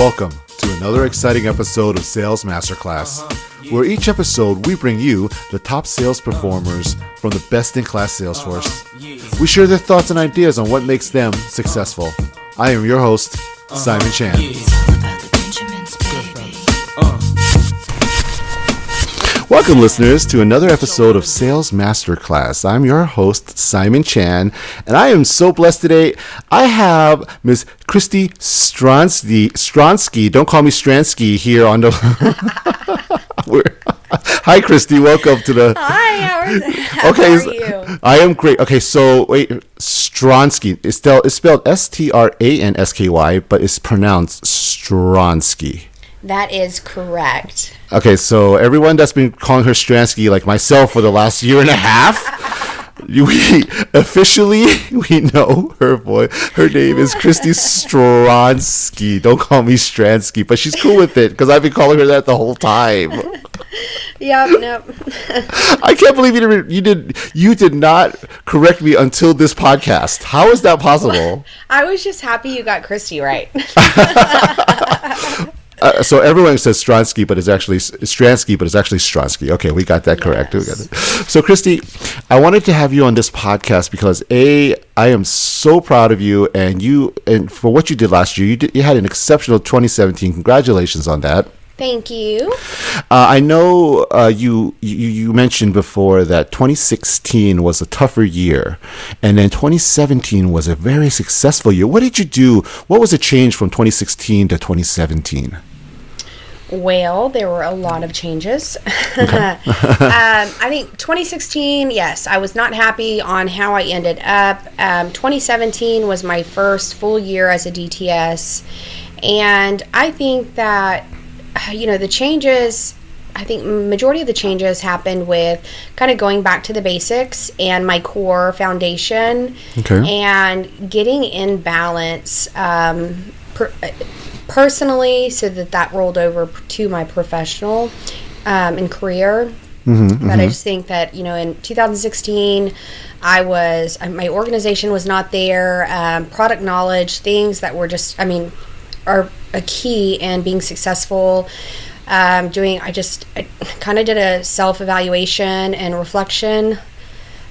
Welcome to another exciting episode of Sales Masterclass, uh-huh. where each episode we bring you the top sales performers from the best in class Salesforce. Uh-huh. We share their thoughts and ideas on what makes them successful. I am your host, uh-huh. Simon Chan. Welcome, listeners, to another episode of Sales Masterclass. I'm your host, Simon Chan, and I am so blessed today. I have Miss Christy Stronsky. Stronsky, don't call me Stransky here on the. Hi, Christy. Welcome to the. Hi, how are, how okay, are you? I am great. Okay, so wait, Stronsky. It's spelled S T R A N S K Y, but it's pronounced Stronsky. That is correct. Okay, so everyone that's been calling her Stransky, like myself, for the last year and a half, we officially we know her boy. Her name is Christy Stransky. Don't call me Stransky, but she's cool with it because I've been calling her that the whole time. Yep, nope. I can't believe you did. You did. You did not correct me until this podcast. How is that possible? I was just happy you got Christy right. Uh, so everyone says Stronsky, but it's actually Stransky, but it's actually Stronsky. Okay, we got that correct. We got it. So, Christy, I wanted to have you on this podcast because a I am so proud of you, and you and for what you did last year. You did, you had an exceptional 2017. Congratulations on that. Thank you. Uh, I know uh, you, you you mentioned before that 2016 was a tougher year, and then 2017 was a very successful year. What did you do? What was the change from 2016 to 2017? Well, there were a lot of changes. um, I think 2016, yes, I was not happy on how I ended up. Um, 2017 was my first full year as a DTS, and I think that you know the changes I think majority of the changes happened with kind of going back to the basics and my core foundation Okay. and getting in balance um, per, personally so that that rolled over to my professional um, and career. But I just think that you know in 2016 I was uh, my organization was not there um, product knowledge things that were just I mean are a key in being successful um, doing i just kind of did a self-evaluation and reflection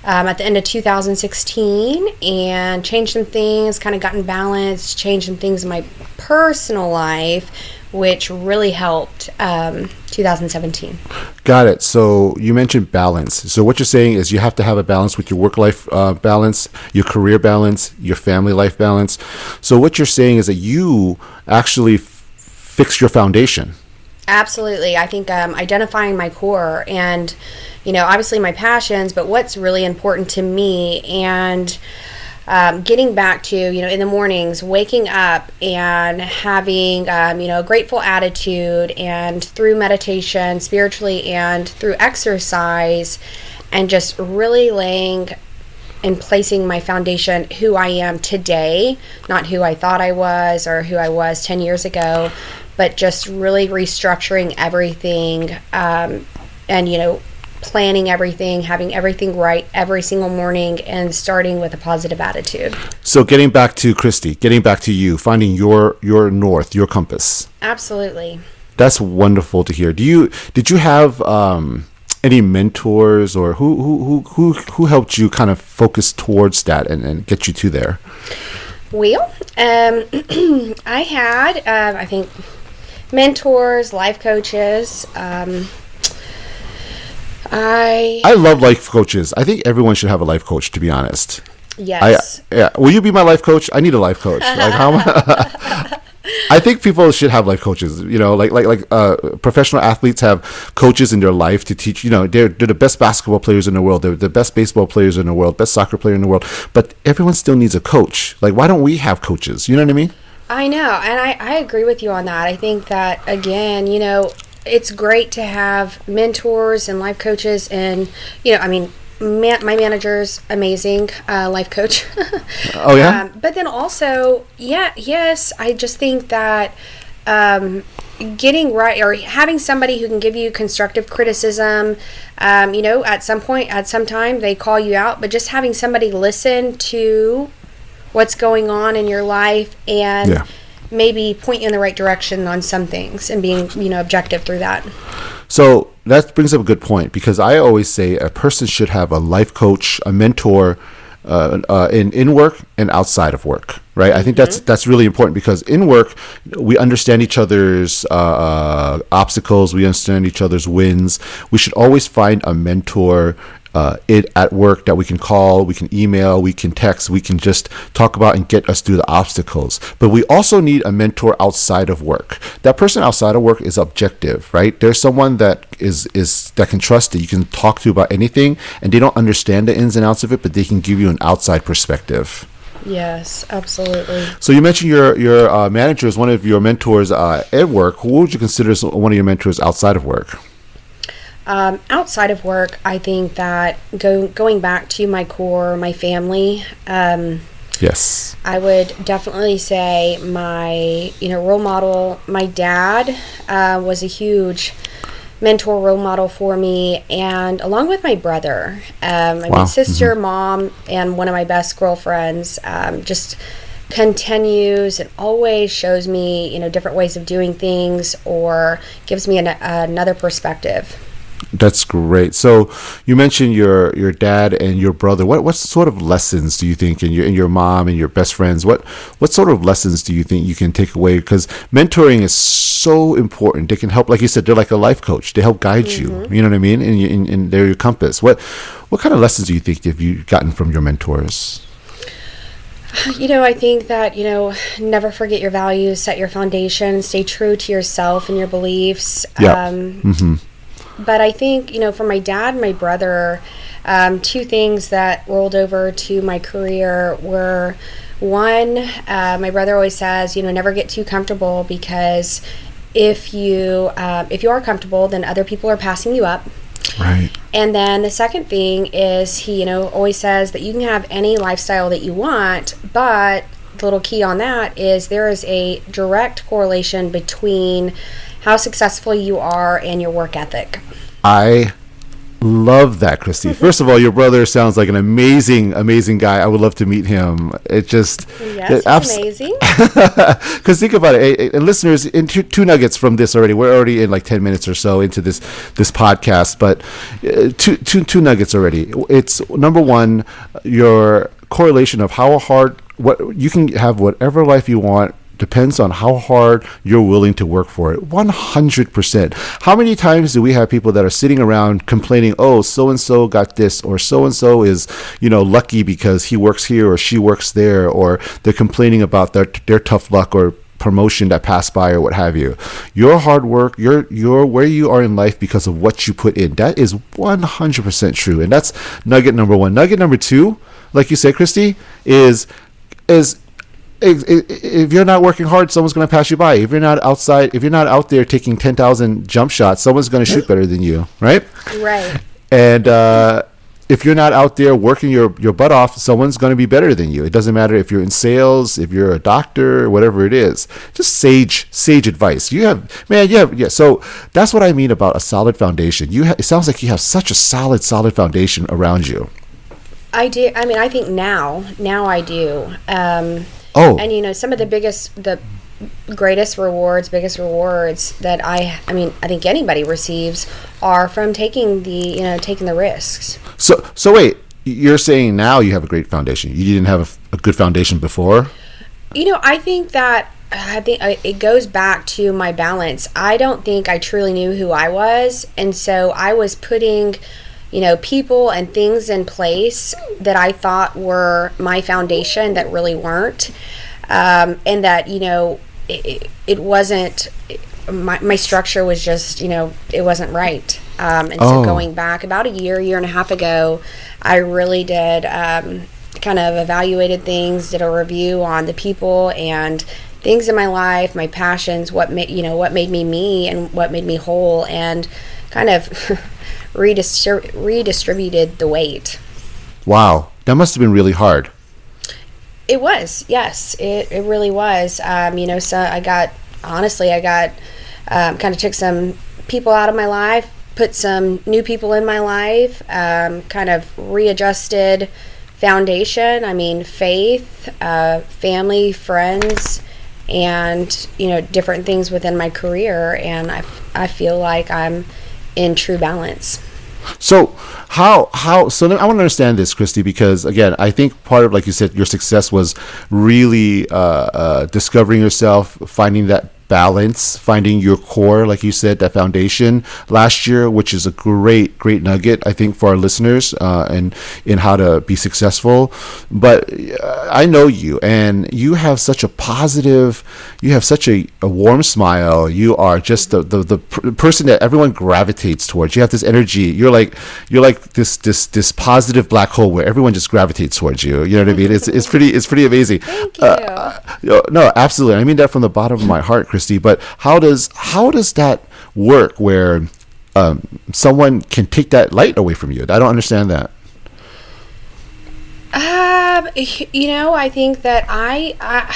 um, at the end of 2016 and changed some things kind of gotten balanced, changed some things in my personal life which really helped um, 2017 Got it. So you mentioned balance. So what you're saying is you have to have a balance with your work life uh, balance, your career balance, your family life balance. So what you're saying is that you actually f- fix your foundation. Absolutely. I think um, identifying my core and, you know, obviously my passions, but what's really important to me and um, getting back to, you know, in the mornings, waking up and having, um, you know, a grateful attitude and through meditation, spiritually, and through exercise, and just really laying and placing my foundation who I am today, not who I thought I was or who I was 10 years ago, but just really restructuring everything um, and, you know, planning everything, having everything right every single morning, and starting with a positive attitude. So getting back to Christy, getting back to you, finding your your north, your compass. Absolutely. That's wonderful to hear. Do you did you have um, any mentors or who who who who, helped you kind of focus towards that and, and get you to there? Well, um, I had, um, I think, mentors, life coaches. Um, I I love life coaches. I think everyone should have a life coach. To be honest. I, yes, yeah. Will you be my life coach? I need a life coach. Like how? I think people should have life coaches. You know, like like like uh, professional athletes have coaches in their life to teach. You know, they're they're the best basketball players in the world. They're the best baseball players in the world. Best soccer player in the world. But everyone still needs a coach. Like, why don't we have coaches? You know what I mean? I know, and I, I agree with you on that. I think that again, you know, it's great to have mentors and life coaches, and you know, I mean, man, my manager's amazing, uh, life coach. Oh yeah. Um, but then also, yeah, yes, I just think that um, getting right or having somebody who can give you constructive criticism, um, you know, at some point, at some time, they call you out, but just having somebody listen to what's going on in your life and Yeah. maybe point you in the right direction on some things and being you know objective through that So that brings up a good point because I always say a person should have a life coach, a mentor, uh, uh, in in work and outside of work, right? I think that's that's really important because in work we understand each other's uh, uh, obstacles, we understand each other's wins. We should always find a mentor uh, it at work that we can call, we can email, we can text, we can just talk about and get us through the obstacles. But we also need a mentor outside of work. That person outside of work is objective, right? There's someone that is is that can trust that you can talk to about anything, and they don't understand the ins and outs of it, but they can give you an outside perspective. yes absolutely So you mentioned your your uh, manager is one of your mentors uh, at work. Who would you consider as one of your mentors outside of work? Um, outside of work, I think that go, going back to my core, my family, um, Yes. I would definitely say my you know role model. My dad uh, was a huge mentor role model for me, and along with my brother, um, my Wow. sister, mom, and one of my best girlfriends, um, just continues and always shows me you know different ways of doing things or gives me an, another perspective. That's great. So you mentioned your your dad and your brother. What what sort of lessons do you think, and your and your mom and your best friends? What what sort of lessons do you think you can take away? Because mentoring is so important. They can help, like you said, they're like a life coach. They help guide you. You know what I mean? And, you- and, and they're your compass. What what kind of lessons do you think have you gotten from your mentors? You know, I think that, you know, never forget your values, set your foundation, stay true to yourself and your beliefs. Yeah. Um, But I think, you know, for my dad and my brother, um, two things that rolled over to my career were one, uh, my brother always says, you know, never get too comfortable because if you um, if you are comfortable, then other people are passing you up. Right. And then the second thing is he, you know, always says that you can have any lifestyle that you want, but the little key on that is there is a direct correlation between how successful you are and your work ethic. I love that, Christy. First of all, your brother sounds like an amazing, amazing guy. I would love to meet him. It just Yes, it abs- amazing. Because think about it, and listeners, in two, two nuggets from this already. We're already in like ten minutes or so into this this podcast, but uh, two, two, two nuggets already. It's number one, your correlation of how hard what you can have whatever life you want depends on how hard you're willing to work for it. 100% how many times do we have people that are sitting around complaining oh so and so got this or so and so is you know lucky because he works here or she works there or they're complaining about their their tough luck or promotion that passed by or what have you. Your hard work your your where you are in life because of what you put in that is 100% true. And that's nugget number 1 nugget number 2 like you said Christy is is if, you're not working hard, someone's going to pass you by. If you're not outside, if you're not out there taking 10,000 jump shots, someone's going to shoot better than you, right? right. And uh, if you're not out there working your, your butt off, someone's going to be better than you. It doesn't matter if you're in sales, if you're a doctor, whatever it is. Just sage sage advice. You have man, you have yeah. So that's what I mean about a solid foundation. You ha- it sounds like you have such a solid solid foundation around you. I do. I mean, I think now, now I do. Um, Oh, and you know, some of the biggest, the greatest rewards, biggest rewards that I, I mean, I think anybody receives are from taking the, you know, taking the risks. So, so wait, you're saying now you have a great foundation. You didn't have a good foundation before. You know, I think that I think uh, it goes back to my balance. I don't think I truly knew who I was, and so I was putting, you know, people and things in place that I thought were my foundation that really weren't, um, and that you know, it, it, wasn't. My, my structure was just, you know, it wasn't right. Um, and Oh. so going back about a year, year and a half ago, I really did um, kind of evaluated things, did a review on the people and things in my life, my passions, what made you know what made me me and what made me whole, and kind of redistri- redistributed the weight. Wow, that must have been really hard. It was, yes, it, it really was. Um, you know, so I got honestly, I got um, kind of took some people out of my life, put some new people in my life, um, kind of readjusted foundation. I mean, faith, uh, family, friends, and you know different things within my career and I, I feel like i'm in true balance. So how how so I want to understand this, Christy, because again, I think part of like you said, your success was really uh, uh, discovering yourself, finding that balance, finding your core, like you said, that foundation last year, which is a great, great nugget, I think, for our listeners uh, and in how to be successful. But uh, I know you, and you have such a positive, you have such a, a warm smile. You are just the, the, the pr- person that everyone gravitates towards. You have this energy. You're like, you're like this, this, this positive black hole where everyone just gravitates towards you. You know what I mean? It's, it's pretty, it's pretty amazing. Thank uh, you. Uh, no, absolutely. I mean that from the bottom of my heart, Chris. Christy, but how does how does that work where um, someone can take that light away from you? I don't understand that. Um, you know, I think that I I,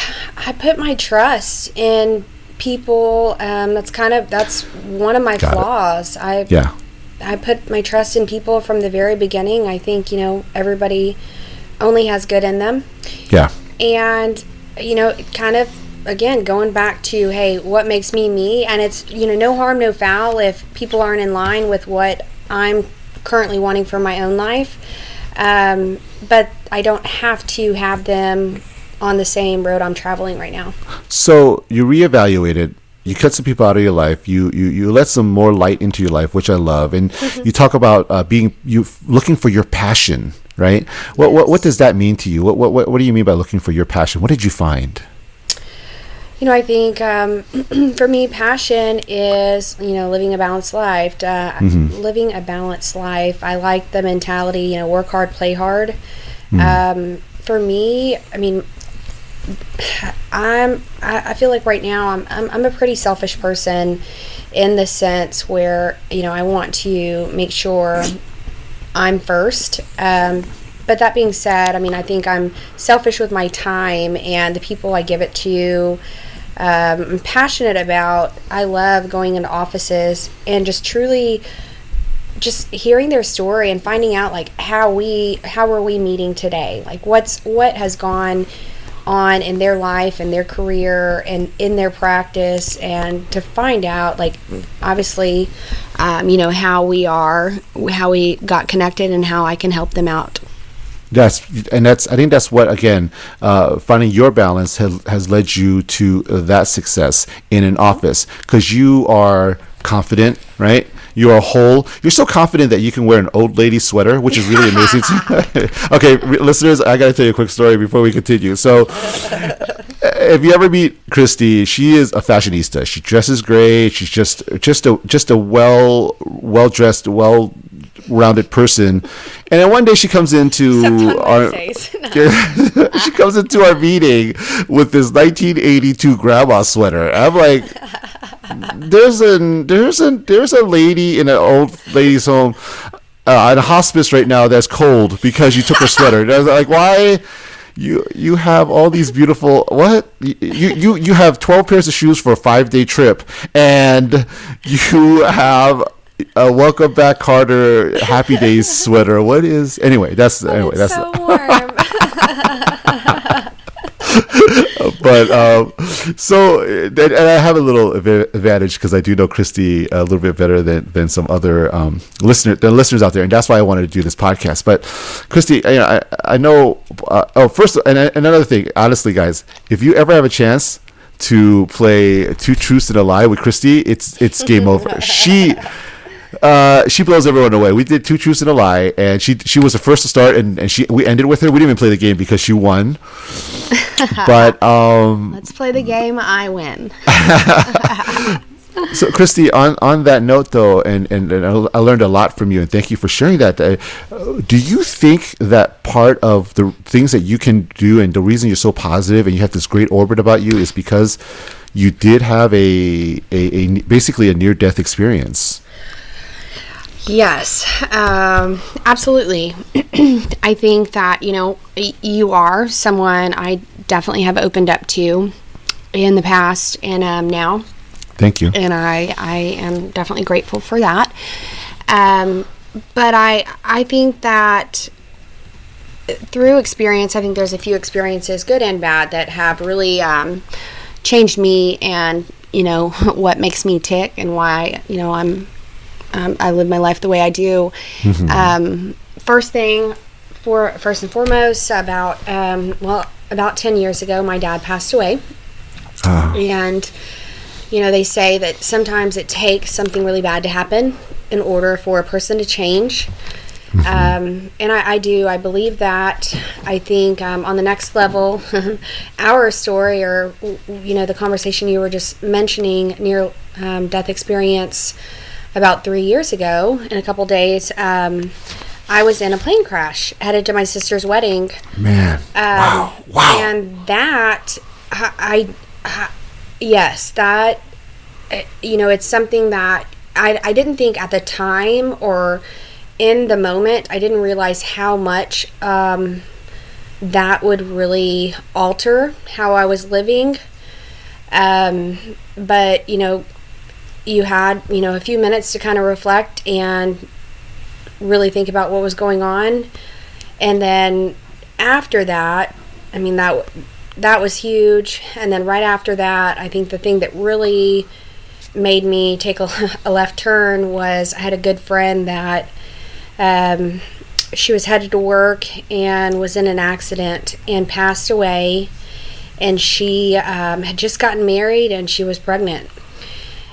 I put my trust in people. Um, that's kind of that's one of my Got flaws. It. I yeah. I put my trust in people from the very beginning. I think you know everybody only has good in them. Yeah. And you know, kind of again going back to hey what makes me me? And it's you know no harm no foul if people aren't in line with what i'm currently wanting for my own life. Um, but i don't have to have them on the same road i'm traveling right now. So you reevaluated you cut some people out of your life you you, you let some more light into your life which i love and mm-hmm. you talk about uh, being you looking for your passion right? What, yes. what what does that mean to you? What, what what do you mean by looking for your passion? What did you find you know, I think um, for me, passion is you know living a balanced life. Uh, mm-hmm. Living a balanced life. I like the mentality. You know, work hard, play hard. Mm-hmm. Um, for me, I mean, I'm. I, I feel like right now I'm, I'm. I'm a pretty selfish person, in the sense where you know I want to make sure I'm first. Um, but that being said, I mean, I think I'm selfish with my time and the people I give it to um, I'm passionate about. I love going into offices and just truly just hearing their story and finding out like how we how are we meeting today? Like what's what has gone on in their life and their career and in their practice? And to find out like obviously um, you know how we are how we got connected and how i can help them out that's and that's I think that's what again uh, finding your balance has, has led you to uh, that success in an office because you are confident, right? You are whole. You're so confident that you can wear an old lady sweater, which is really amazing. okay, re- listeners, I got to tell you a quick story before we continue. So, if you ever meet Christy, she is a fashionista. She dresses great. She's just just a just a well well dressed, well rounded person. And then one day she comes into our she comes into our meeting with this 1982 grandma sweater. I'm like, there's a there's a there's a lady in an old ladies' home uh, at a hospice right now that's cold because you took her sweater. I was like why? you you have all these beautiful what you you you have 12 pairs of shoes for a 5 day trip and you have a welcome back Carter Happy Days sweater. What is anyway? That's oh, anyway. That's so warm. but um, so and I have a little advantage because I do know Christy a little bit better than, than some other um, listener than listeners out there, and that's why I wanted to do this podcast. But Christy, you know, I I know. Uh, oh, first and another thing, honestly, guys, if you ever have a chance to play two truths and a lie with Christy, it's it's game over. She uh, she blows everyone away. We did two truths and a lie, and she she was the first to start, and, and she we ended with her. We didn't even play the game because she won. but um, let's play the game. I win. so christy on on that note though and, and, and i learned a lot from you and thank you for sharing that uh, do you think that part of the things that you can do and the reason you're so positive and you have this great orbit about you is because you did have a, a, a basically a near death experience Yes, um, absolutely. I think that, you know, you are someone I definitely have opened up to in the past and um, now. Thank you. And I, I am definitely grateful for that. Um, but I, I think that through experience, I think there's a few experiences, good and bad, that have really, um, changed me and you know what makes me tick and why you know I'm um, I live my life the way I do. Um, first thing, for first and foremost, about um, well about ten years ago, my dad passed away, and you know they say that sometimes it takes something really bad to happen in order for a person to change. Um, and I, I do. I believe that. I think um, on the next level, our story, or you know, the conversation you were just mentioning, near um, death experience, about three years ago, in a couple days, um, I was in a plane crash headed to my sister's wedding. Man. Um, wow. Wow. And that, I, I, I yes, that, uh, you know, it's something that I, I didn't think at the time or in the moment, I didn't realize how much um, that would really alter how I was living. Um, but, you know, you had, you know, a few minutes to kind of reflect and really think about what was going on. And then after that, I mean that that was huge. And then right after that, I think the thing that really made me take a, a left turn was I had a good friend that um, she was headed to work and was in an accident and passed away. And she um, had just gotten married and she was pregnant.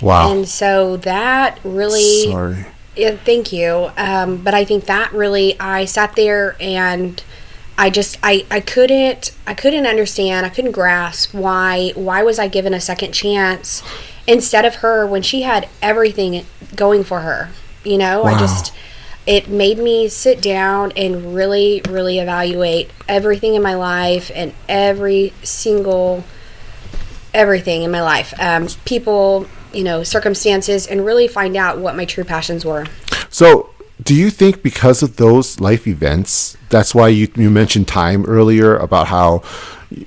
Wow. And so that really Sorry. yeah, thank you. Um, but I think that really, I sat there and I just, I, I couldn't, I couldn't understand, I couldn't grasp why, why was I given a second chance instead of her when she had everything going for her? You know, I just, it made me sit down and really, really evaluate everything in my life and every single everything in my life um, people you know circumstances and really find out what my true passions were So, do you think because of those life events, that's why you, you mentioned time earlier about how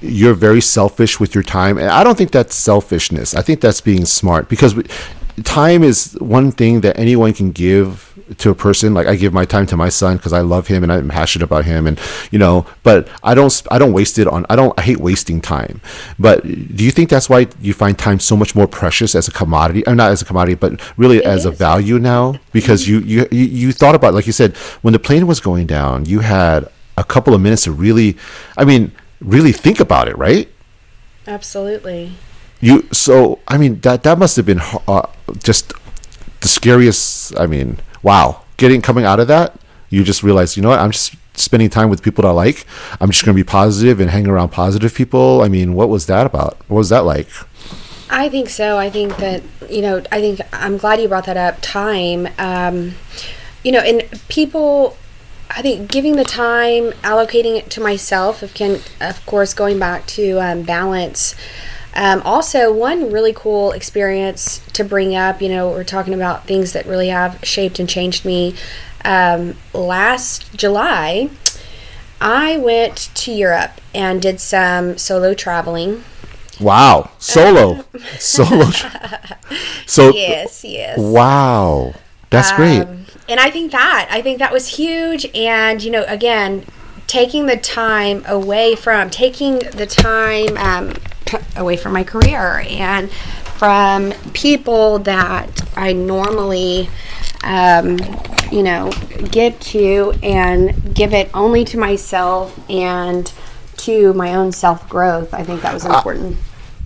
you're very selfish with your time? And I don't think that's selfishness. I think that's being smart because time is one thing that anyone can give to a person. Like I give my time to my son because I love him and I'm passionate about him, and you know. But I don't. I don't waste it on. I don't. I hate wasting time. But do you think that's why you find time so much more precious as a commodity? Or not as a commodity, but really as a value now because you, you you you thought about like you said when the plane was going down you had a couple of minutes to really i mean really think about it right absolutely you so i mean that that must have been uh, just the scariest i mean wow getting coming out of that you just realize you know what i'm just spending time with people that i like. I'm just going to be positive and hang around positive people. I mean what was that about? What was that like? I think so. I think that you know i think i'm glad you brought that up time. Um, you know and people i think giving the time allocating it to myself if can of course going back to um, balance um, also one really cool experience to bring up you know we're talking about things that really have shaped and changed me. Um, last july i went to europe and did some solo traveling. Wow. Solo. Solo tra- so yes yes. wow. That's great. Um, and I think that I think that was huge. And you know, again, taking the time away from taking the time um, away from my career and from people that I normally, um, you know, give to and give it only to myself and to my own self growth. I think that was important.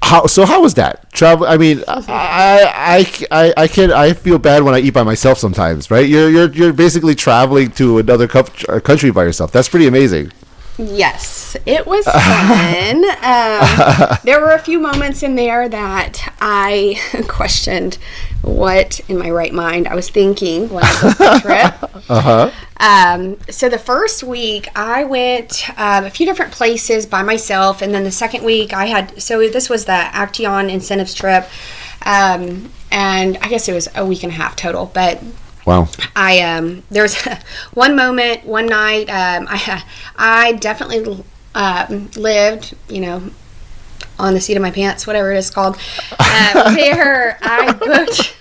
How so? How was that travel? I mean, I, I, I, I can I feel bad when I eat by myself sometimes, right? You're you're you're basically traveling to another co- uh, country by yourself. That's pretty amazing. Yes, it was fun. um, there were a few moments in there that I questioned what in my right mind I was thinking when I booked the trip. Uh huh. Um, so the first week I went um, a few different places by myself, and then the second week I had. So this was the Action incentives trip, um, and I guess it was a week and a half total, but Wow. I um there was one moment one night um I I definitely um, lived you know on the seat of my pants, whatever it is called. Uh, there, I booked,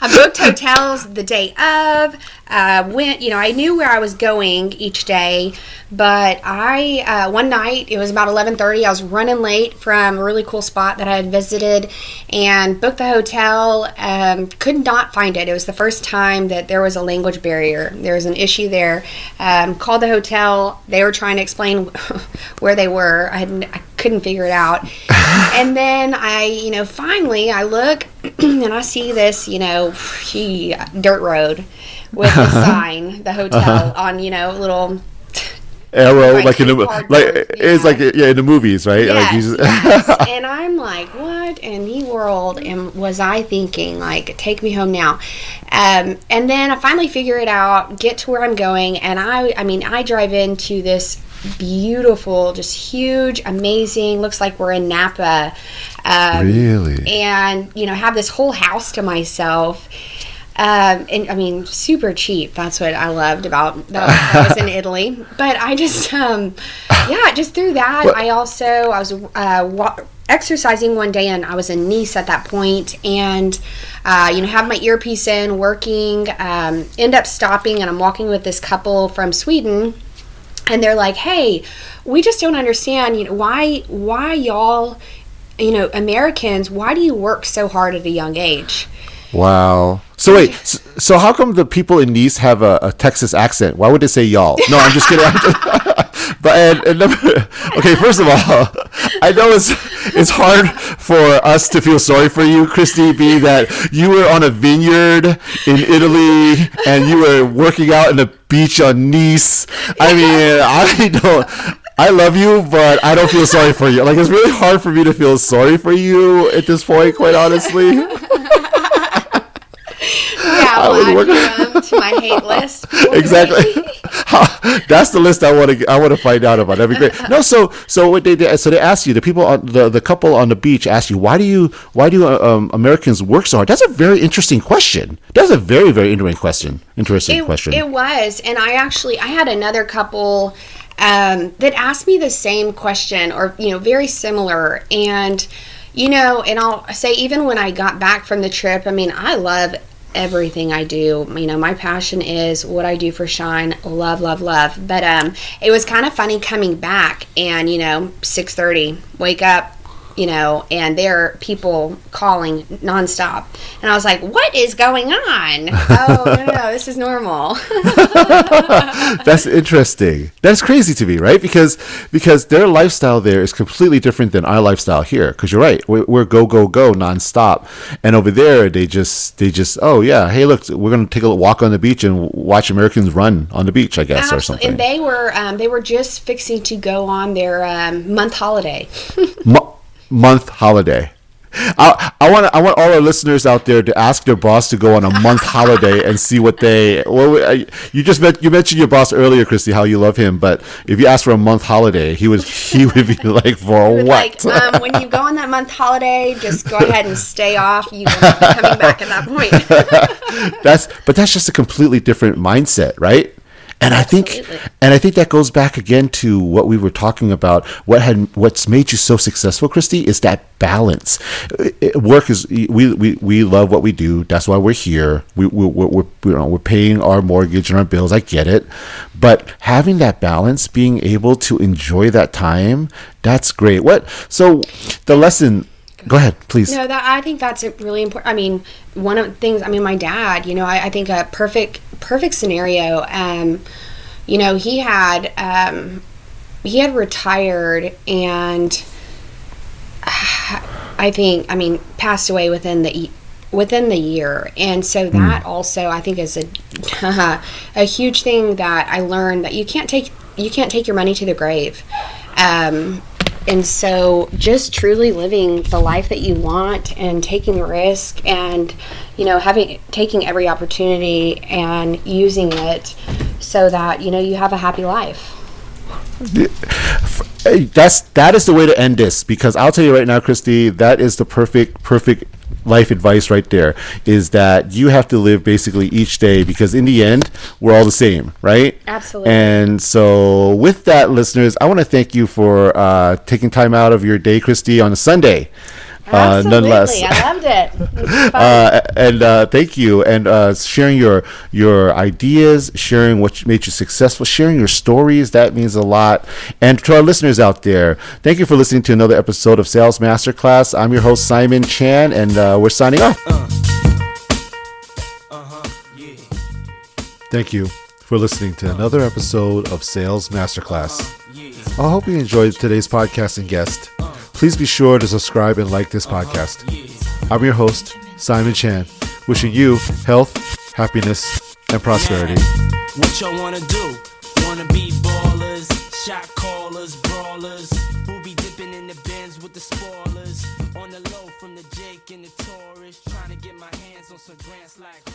I booked hotels the day of. Uh, went, you know, I knew where I was going each day, but I uh, one night it was about eleven thirty. I was running late from a really cool spot that I had visited, and booked the hotel. Um, could not find it. It was the first time that there was a language barrier. There was an issue there. Um, called the hotel. They were trying to explain where they were. I had I couldn't figure it out. and then I, you know, finally I look and I see this, you know, he, dirt road with the sign, the hotel on, you know, little arrow like, like in the like it's like yeah. in the movies right? Yes, like yes. and i'm like what in the world? And was i thinking like take me home now. Um, and then i finally figure it out get to where i'm going and i i mean i drive into this beautiful, just huge, amazing. Looks like we're in Napa. Um, really? And, you know, have this whole house to myself. Um, and I mean, super cheap. That's what I loved about that. I was in Italy, but I just, um, yeah, just through that. What? I also I was uh, wa- exercising one day, and I was in Nice at that point, and uh, you know, have my earpiece in, working. Um, end up stopping, and I'm walking with this couple from Sweden and they're like, "Hey, we just don't understand, you know, why why y'all, you know, Americans, why do you work so hard at a young age?" Wow. So wait, so, how come the people in Nice have a, a Texas accent? Why would they say y'all? No, I'm just kidding. but and, and number, okay, first of all, I know it's it's hard for us to feel sorry for you, Christy, being that you were on a vineyard in Italy and you were working out in the beach on Nice. I mean, I don't. I love you, but I don't feel sorry for you. Like it's really hard for me to feel sorry for you at this point, quite honestly. Yeah, I'll add um, to my hate list. exactly. That's the list I want to. I want to find out about. That'd be great. No, so so what they, they so they ask you the people on the the couple on the beach ask you why do you why do uh, um, Americans work so hard? That's a very interesting question. That's a very very interesting question. Interesting it, question. It was, and I actually I had another couple. Um, that asked me the same question or you know very similar and you know and i'll say even when i got back from the trip i mean i love everything I do. You know, my passion is what I do for Shine. Love, love, love. But um, it was kind of funny coming back and you know, six thirty, wake up, you know, and there are people calling nonstop. And I was like, what is going on? oh, no, no, no, this is normal. That's interesting. That's crazy to me, right? Because because their lifestyle there is completely different than our lifestyle here. Because you're right, we're, we're, go go go nonstop, and over there they just they just oh yeah, hey look, we're gonna take a walk on the beach and watch Americans run on the beach, I guess, Absolutely. or something. And they were um, they were just fixing to go on their um, month holiday month holiday. I, I want I want all our listeners out there to ask their boss to go on a month holiday and see what they. Well, you just met, you mentioned your boss earlier, Christy, how you love him, but if you ask for a month holiday, he would he would be like, for what? Like, um, when you go on that month holiday, just go ahead and stay off. You won't be coming back at that point. that's but that's just a completely different mindset, right? And Absolutely. I think and I think that goes back again to what we were talking about. What had what's made you so successful, Christy, is that balance. work is we, we we love what we do. That's why we're here. We we we're, we're, you know, we're paying our mortgage and our bills. I get it, but having that balance, being able to enjoy that time, that's great. What so the lesson Go ahead, please. No, that I think that's really important. I mean, one of the things. I mean, my dad. You know, I, I think a perfect perfect scenario. Um, you know, he had um, he had retired and I think I mean passed away within the within the year, and so hmm. that mm. also I think is a a huge thing that I learned that you can't take you can't take your money to the grave. Um, and so just truly living the life that you want and taking risk and you know having taking every opportunity and using it so that you know you have a happy life. That's that is the way to end this because I'll tell you right now, Christy, that is the perfect perfect life advice right there is that you have to live basically each day because in the end we're all the same right Absolutely. and so with that listeners i want to thank you for uh, taking time out of your day christy on a sunday uh, Absolutely. nonetheless I loved it. It uh, and uh, thank you. And uh, sharing your your ideas sharing what made you successful sharing your stories that means a lot. And to our listeners out there thank you for listening to another episode of sales masterclass. I'm your host simon chan and uh, we're signing off. Thank you for listening to another episode of sales masterclass. I hope you enjoyed today's podcast and guest please be sure to subscribe and like this podcast I'm your host, Simon Chan, wishing you health, happiness, and prosperity. What y'all wanna do? Wanna be ballers, shot callers, brawlers, be dipping in the bins with the spoilers, on the low from the Jake and the Taurus, trying to get my hands on some grants like.